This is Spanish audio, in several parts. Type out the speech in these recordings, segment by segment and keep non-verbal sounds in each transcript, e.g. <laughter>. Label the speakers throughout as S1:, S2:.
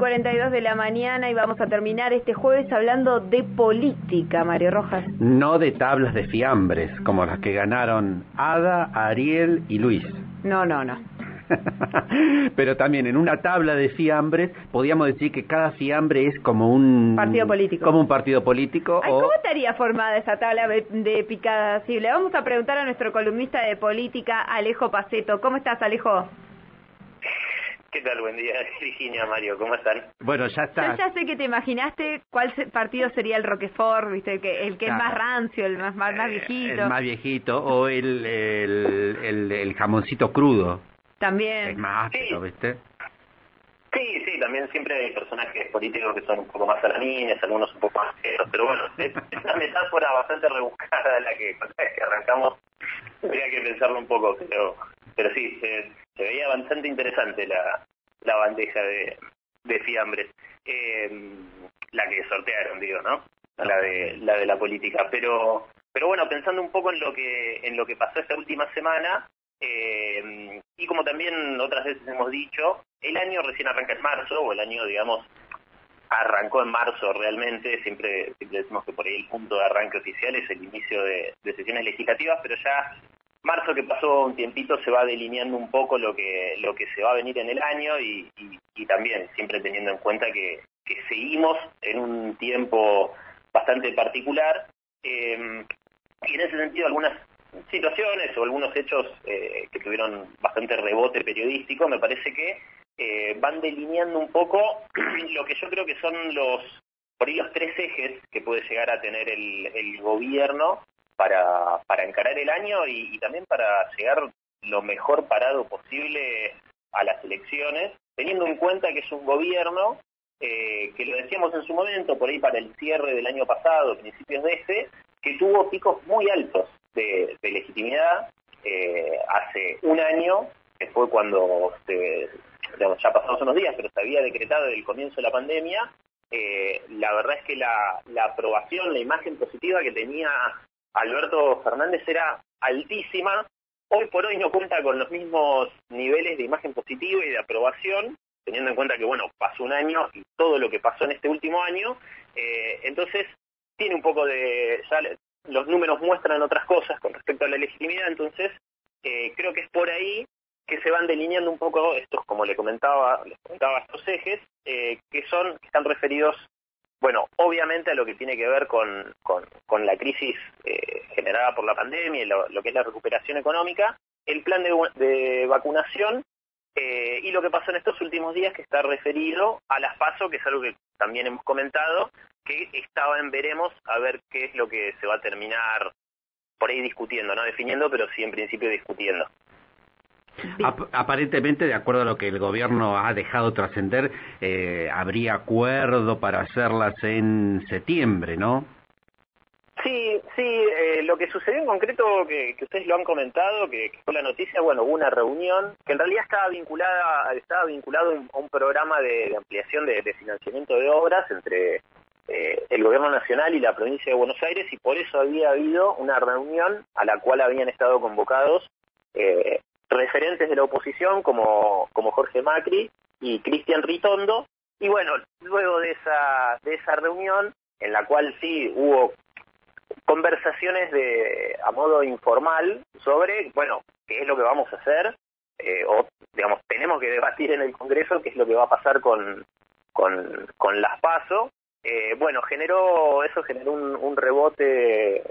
S1: 42 de la mañana y vamos a terminar este jueves hablando de política, Mario Rojas.
S2: No de tablas de fiambres, como las que ganaron Ada, Ariel y Luis.
S1: No, no, no. <laughs>
S2: Pero también en una tabla de fiambres podríamos decir que cada fiambre es como un
S1: partido político.
S2: Como un partido político.
S1: Ay, ¿Cómo estaría formada esa tabla de picadas? Sí, le vamos a preguntar a nuestro columnista de política, Alejo Paceto. ¿Cómo estás, Alejo?
S3: ¿Qué tal? Buen día, <laughs> Virginia, Mario, ¿cómo están?
S2: Bueno, ya está.
S1: Yo ya sé que te imaginaste cuál partido sería el Roquefort, ¿viste? El que, el que es más rancio, el más, más,
S2: eh,
S1: viejito.
S2: El más viejito, o el, el, el, jamoncito crudo.
S1: También.
S2: Es más ácido, ¿viste?
S3: Sí, sí, también siempre hay personajes políticos que son un poco más a las niñas, algunos un poco más pero bueno, es una metáfora bastante rebuscada la que, que arrancamos, habría que pensarlo un poco, pero pero sí, se, veía bastante interesante la, la bandeja de, de fiambres. Eh, la que sortearon, digo, ¿no? La de la de la política. Pero pero bueno, pensando un poco en lo que en lo que pasó esta última semana eh, y como también otras veces hemos dicho, el año recién arranca en marzo o el año, digamos, arrancó en marzo realmente. Siempre, siempre decimos que por ahí el punto de arranque oficial es el inicio de, de sesiones legislativas, pero ya marzo que pasó un tiempito se va delineando un poco lo que lo que se va a venir en el año y, también siempre teniendo en cuenta que, seguimos en un tiempo bastante particular eh, y en ese sentido algunas situaciones o algunos hechos eh, que tuvieron bastante rebote periodístico me parece que eh, van delineando un poco <clears throat> lo que yo creo que son los por ahí los tres ejes que puede llegar a tener el, el gobierno para, para encarar el año y, también para llegar lo mejor parado posible a las elecciones, teniendo en cuenta que es un gobierno eh, que lo decíamos en su momento, por ahí para el cierre del año pasado, principios de ese, que tuvo picos muy altos de, legitimidad eh, hace un año, que fue cuando ya pasados unos días, pero se había decretado el comienzo de la pandemia, eh, la verdad es que la, la aprobación, la imagen positiva que tenía Alberto Fernández era altísima, hoy por hoy no cuenta con los mismos niveles de imagen positiva y de aprobación, teniendo en cuenta que, bueno, pasó un año y todo lo que pasó en este último año, eh, entonces tiene un poco de... Los números muestran otras cosas con respecto a la legitimidad, entonces eh, creo que es por ahí que se van delineando un poco estos, como le comentaba, les comentaba estos ejes, eh, que son, que están referidos bueno, obviamente a lo que tiene que ver con, con, la crisis eh, generada por la pandemia y lo, que es la recuperación económica, el plan de, vacunación eh, y lo que pasó en estos últimos días que está referido a las PASO, que es algo que también hemos comentado, que estaba en veremos a ver qué es lo que se va a terminar por ahí discutiendo, no definiendo, pero sí en principio discutiendo
S2: aparentemente, de acuerdo a lo que el gobierno ha dejado trascender, eh, habría acuerdo para hacerlas en septiembre, ¿no?
S3: Sí, sí, eh, lo que sucedió en concreto, que, ustedes lo han comentado, que, fue la noticia, bueno, hubo una reunión que en realidad estaba vinculada, estaba vinculado a un, programa de, ampliación de, financiamiento de obras entre eh, el gobierno nacional y la provincia de Buenos Aires y por eso había habido una reunión a la cual habían estado convocados eh, referentes de la oposición como, como Jorge Macri y Cristian Ritondo. Y bueno, luego de esa, de esa reunión, en la cual sí hubo conversaciones de a modo informal sobre, bueno, qué es lo que vamos a hacer, eh, o digamos, tenemos que debatir en el Congreso qué es lo que va a pasar con, con, con las PASO. Eh, bueno, generó, eso generó un, un rebote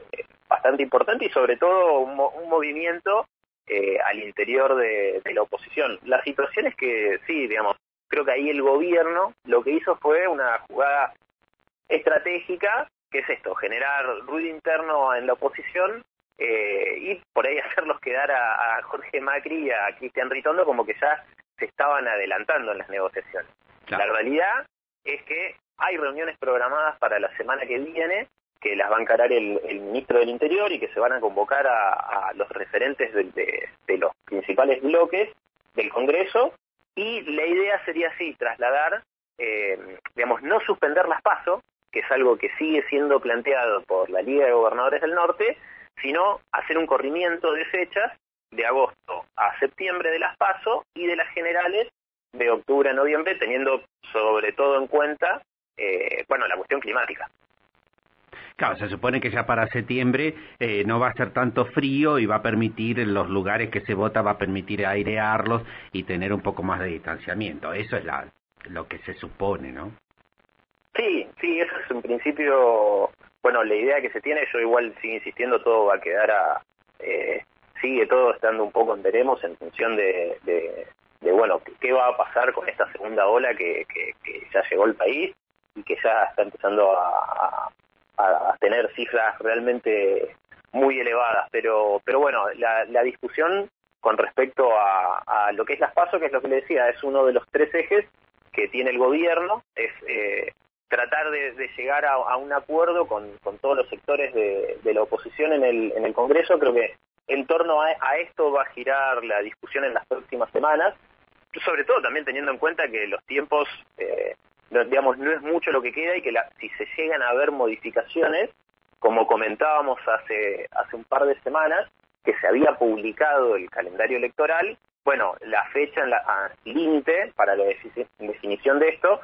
S3: bastante importante y sobre todo un, un movimiento eh, al interior de, la oposición. La situación es que sí, digamos, creo que ahí el gobierno lo que hizo fue una jugada estratégica, que es esto, generar ruido interno en la oposición eh, y por ahí <laughs> hacerlos quedar a, Jorge Macri y a Cristian Ritondo como que ya se estaban adelantando en las negociaciones. La realidad es que hay reuniones programadas para la semana que viene que las va a encarar el, ministro del Interior y que se van a convocar a, los referentes de, los principales bloques del Congreso y la idea sería así, trasladar, eh, digamos, no suspender las pasos, que es algo que sigue siendo planteado por la Liga de Gobernadores del Norte, sino hacer un corrimiento de fechas de agosto a septiembre de las pasos y de las generales de octubre a noviembre, teniendo sobre todo en cuenta, eh, bueno, la cuestión climática.
S2: Claro, se supone que ya para septiembre eh, no va a ser tanto frío y va a permitir en los lugares que se vota, va a permitir airearlos y tener un poco más de distanciamiento. Eso es la, lo que se supone, ¿no?
S3: Sí, sí, eso es en principio, bueno, la idea que se tiene, yo igual sigo insistiendo, todo va a quedar a, eh, sigue todo estando un poco en veremos en función de, de, bueno, qué va a pasar con esta segunda ola que, que, ya llegó al país y que ya está empezando a, tener cifras realmente muy elevadas. Pero, pero bueno, la, la discusión con respecto a, a, lo que es las pasos, que es lo que le decía, es uno de los tres ejes que tiene el gobierno, es eh, tratar de, llegar a, a, un acuerdo con, con todos los sectores de, de, la oposición en el, en el Congreso. Creo que en torno a, a, esto va a girar la discusión en las próximas semanas, sobre todo también teniendo en cuenta que los tiempos eh, no, digamos, no es mucho lo que queda y que la, si se llegan a ver modificaciones, como comentábamos hace, hace un par de semanas, que se había publicado el calendario electoral, bueno, la fecha en la límite para la definición de esto,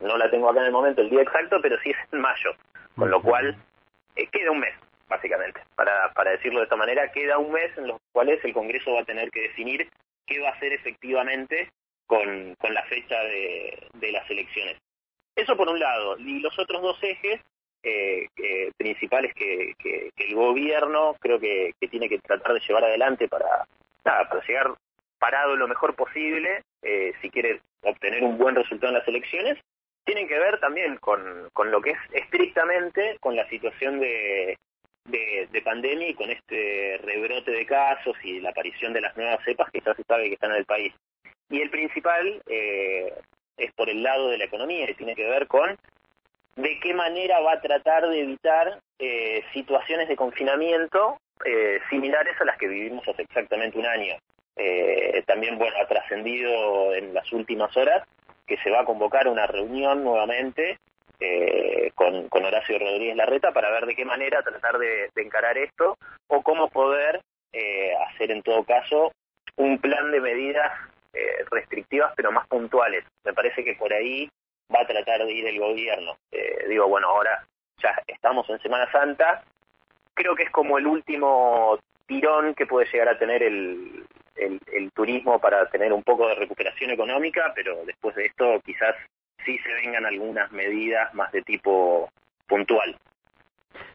S3: no la tengo acá en el momento el día exacto, pero sí es en mayo, con lo cual eh, queda un mes, básicamente, para, para decirlo de esta manera, queda un mes en los cuales el Congreso va a tener que definir qué va a hacer efectivamente con, con la fecha de, de las elecciones. Eso por un lado. Y los otros dos ejes eh, eh, principales que, el gobierno creo que, tiene que tratar de llevar adelante para, para llegar parado lo mejor posible, eh, si quiere obtener un buen resultado en las elecciones, tienen que ver también con, con lo que es estrictamente con la situación de, de, de, pandemia y con este rebrote de casos y la aparición de las nuevas cepas que ya se sabe que están en el país. Y el principal es por el lado de la economía y tiene que ver con de qué manera va a tratar de evitar eh, situaciones de confinamiento eh, similares a las que vivimos hace exactamente un año. Eh, también, bueno, ha trascendido en las últimas horas que se va a convocar una reunión nuevamente eh, con, con, Horacio Rodríguez Larreta para ver de qué manera tratar de, de encarar esto o cómo poder eh, hacer en todo caso un plan de medidas eh, restrictivas pero más puntuales. Me parece que por ahí va a tratar de ir el gobierno. Eh, digo, bueno, ahora ya estamos en Semana Santa, creo que es como el último tirón que puede llegar a tener el, el, el turismo para tener un poco de recuperación económica, pero después de esto quizás sí se vengan algunas medidas más de tipo puntual.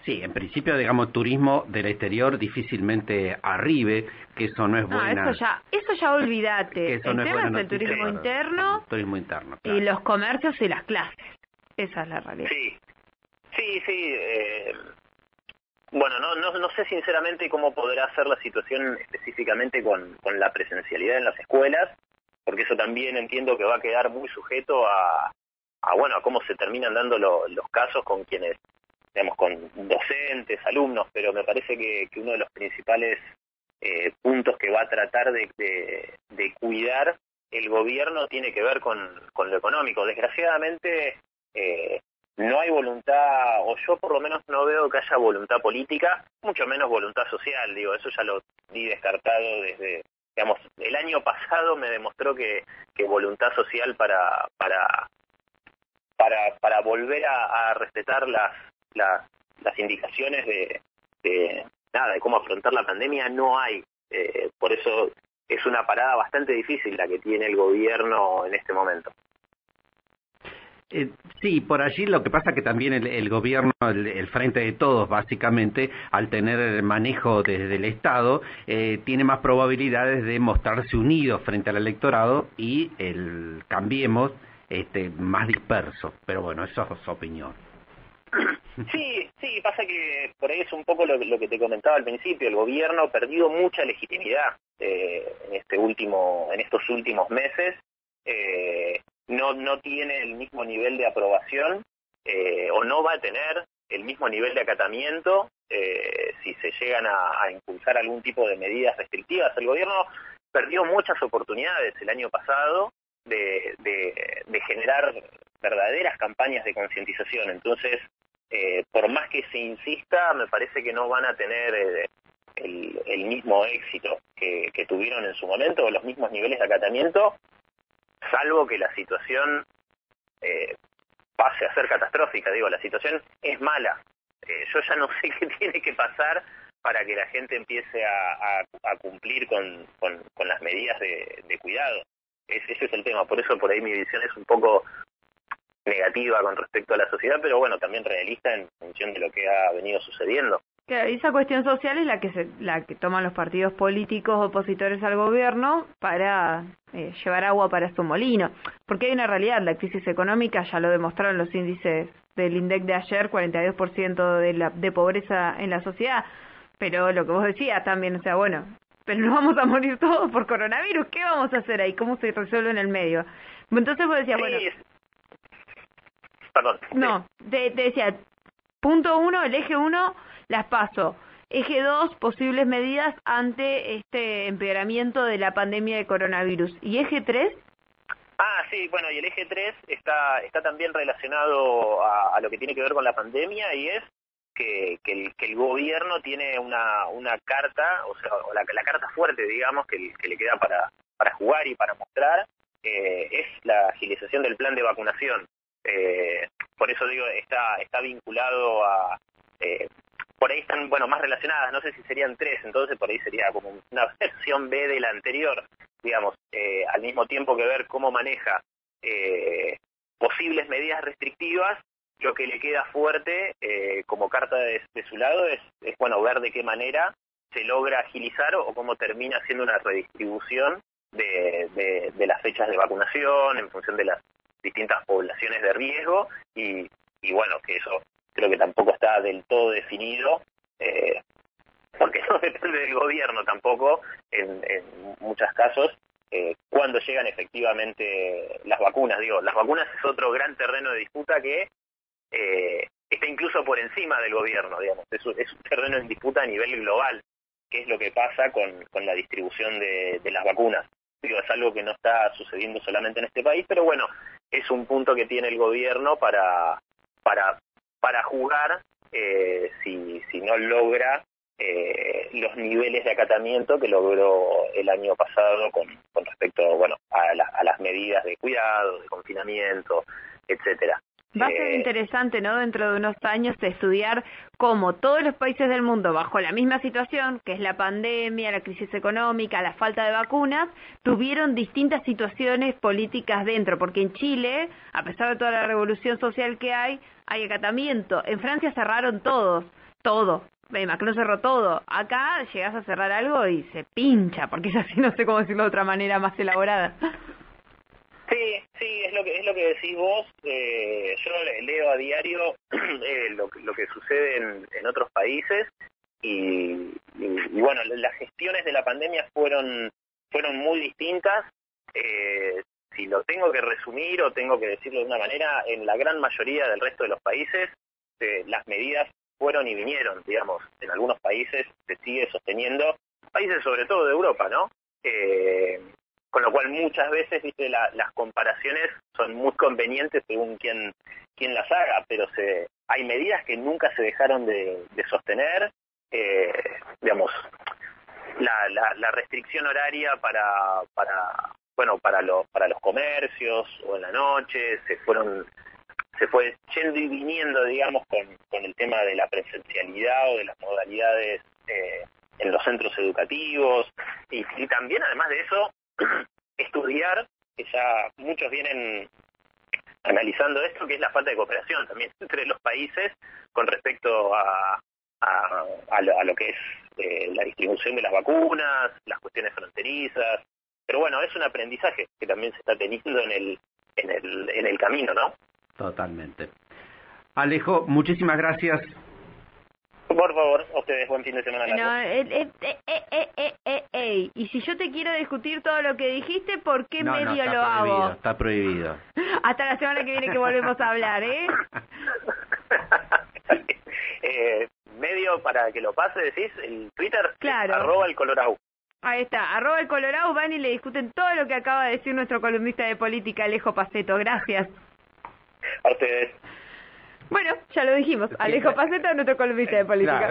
S2: Sí, en principio, digamos, turismo del exterior difícilmente arribe, que eso no es buena.
S1: No, eso ya, eso ya olvídate. eso el no tema es, es el turismo interno,
S2: el turismo interno
S1: claro. y los comercios y las clases. Esa es la realidad.
S3: Sí, sí, sí. Eh, bueno, no, no, no sé sinceramente cómo podrá ser la situación específicamente con, con la presencialidad en las escuelas, porque eso también entiendo que va a quedar muy sujeto a, a bueno, a cómo se terminan dando lo, los casos con quienes digamos, con docentes, alumnos, pero me parece que, uno de los principales eh, puntos que va a tratar de, cuidar el gobierno tiene que ver con, lo económico. Desgraciadamente eh, no hay voluntad, o yo por lo menos no veo que haya voluntad política, mucho menos voluntad social, digo, eso ya lo di descartado desde, digamos, el año pasado me demostró que, voluntad social para, para, para, para volver a respetar las, la, las indicaciones de, de, nada de cómo afrontar la pandemia no hay eh, por eso es una parada bastante difícil la que tiene el gobierno en este momento
S2: eh, sí, por allí lo que pasa que también el, gobierno, el, el, frente de todos, básicamente, al tener el manejo desde el Estado, eh, tiene más probabilidades de mostrarse unido frente al electorado y el cambiemos este, más disperso. Pero bueno, eso es su opinión.
S3: Sí, sí, pasa que por ahí es un poco lo, que te comentaba al principio, el gobierno ha perdido mucha legitimidad eh, en este último, en estos últimos meses, eh, no, no tiene el mismo nivel de aprobación eh, o no va a tener el mismo nivel de acatamiento eh, si se llegan a, a impulsar algún tipo de medidas restrictivas. El gobierno perdió muchas oportunidades el año pasado de, de, de generar verdaderas campañas de concientización. Entonces, eh, por más que se insista, me parece que no van a tener eh, el, el, mismo éxito que, tuvieron en su momento, o los mismos niveles de acatamiento, salvo que la situación eh, pase a ser catastrófica. Digo, la situación es mala. Eh, yo ya no <laughs> sé qué tiene que pasar para que la gente empiece a, cumplir con, con, las medidas de, cuidado. ese es el tema. Por eso por ahí mi visión es un poco negativa con respecto a la sociedad, pero bueno, también realista en función de lo que ha venido sucediendo.
S1: Claro, esa cuestión social es la que se, la que toman los partidos políticos opositores al gobierno para eh, llevar agua para su molino, porque hay una realidad, la crisis económica ya lo demostraron los índices del INDEC de ayer, 42% de la de pobreza en la sociedad, pero lo que vos decías también, o sea, bueno, pero nos vamos a morir todos por coronavirus, ¿qué vamos a hacer ahí? ¿Cómo se resuelve en el medio? Entonces vos decías, bueno...
S3: Perdón.
S1: No, te, te decía, punto uno, el eje uno las paso. Eje 2, posibles medidas ante este empeoramiento de la pandemia de coronavirus. ¿Y eje 3?
S3: Ah, sí, bueno, y el eje 3 está, está también relacionado a, lo que tiene que ver con la pandemia y es que, que, el, gobierno tiene una, una carta, o sea, la, la carta fuerte, digamos, que, que, le queda para, para jugar y para mostrar, eh, es la agilización del plan de vacunación. Eh, por eso digo, está, está vinculado a, eh, por ahí están, bueno, más relacionadas, no sé si serían tres, entonces por ahí sería como una <laughs> versión B de la anterior, digamos, eh, al mismo tiempo que ver cómo maneja eh, posibles medidas restrictivas, lo que le queda fuerte eh, como carta de, su lado es, es, bueno, ver de qué manera se logra agilizar o, cómo termina siendo una redistribución de, de, de, las fechas de vacunación en función de las distintas poblaciones de riesgo y, y bueno, que eso creo que tampoco está del todo definido, eh, porque <laughs> no depende del gobierno tampoco, en, en muchos casos, eh, cuando llegan efectivamente las vacunas. Digo, las vacunas es otro gran terreno de disputa que eh, está incluso por encima del gobierno, digamos, es, un terreno en disputa a nivel global, que es lo que pasa con, con la distribución de, de las vacunas. Digo, es algo que no está sucediendo solamente en este país, pero bueno, es un punto que tiene el gobierno para, para para jugar eh, si, si no logra eh, los niveles de acatamiento que logró el año pasado con, respecto bueno a, a las medidas de cuidado, de confinamiento, etcétera.
S1: Va a ser eh, interesante, ¿no? Dentro de unos años estudiar cómo todos los países del mundo, bajo la misma situación, que es la pandemia, la crisis económica, la falta de vacunas, tuvieron distintas situaciones políticas dentro, porque en Chile, a pesar de toda la revolución social que hay, hay acatamiento. En Francia cerraron todos, todo. Macron cerró todo. Acá llegas a cerrar algo y se pincha, porque es así, <laughs> no sé cómo decirlo de otra manera más elaborada.
S3: Sí, sí, es lo que es lo que decís vos. Eh, yo leo a diario <clears throat> eh, lo, lo, que sucede en, en otros países y, y, bueno, las gestiones de la pandemia fueron fueron muy distintas. Eh, si lo tengo que resumir o tengo que decirlo de una manera, en la gran mayoría del resto de los países eh, las medidas fueron y vinieron, digamos. En algunos países se sigue sosteniendo, países sobre todo de Europa, ¿no? Eh, con lo cual muchas veces viste las comparaciones son muy convenientes según quien quien las haga pero se hay medidas que nunca se dejaron de, sostener. Eh, digamos la, la, la, restricción horaria para para bueno para los para los comercios o en la noche se fueron se fue yendo y viniendo digamos con, con el tema de la presencialidad o de las modalidades eh, en los centros educativos. Y también además de eso <coughs> estudiar, que ya muchos vienen analizando esto, que es la falta de cooperación también <laughs> entre los países con respecto a, a, a, lo, que es eh, la distribución de las vacunas, las cuestiones fronterizas. Pero bueno, es un aprendizaje que también se está teniendo en el, en el, en el camino, ¿no?
S2: Totalmente. Alejo, muchísimas gracias
S3: por favor, ustedes buen fin de semana. No,
S1: eh, eh, eh, y si yo te quiero discutir todo lo que dijiste, ¿por qué medio lo hago?
S2: Está prohibido. <laughs>
S1: Hasta la semana que viene que volvemos a hablar, ¿eh? <laughs>
S3: eh medio para que lo pase, decís, el Twitter,
S1: claro.
S3: arroba el Colorado.
S1: Ahí está, arroba el Colorado, van y le discuten todo lo que acaba de decir nuestro columnista de política, Alejo Paceto. Gracias.
S3: A ustedes.
S1: Bueno, ya lo dijimos. Alejo Paceta, nuestro columnista de política.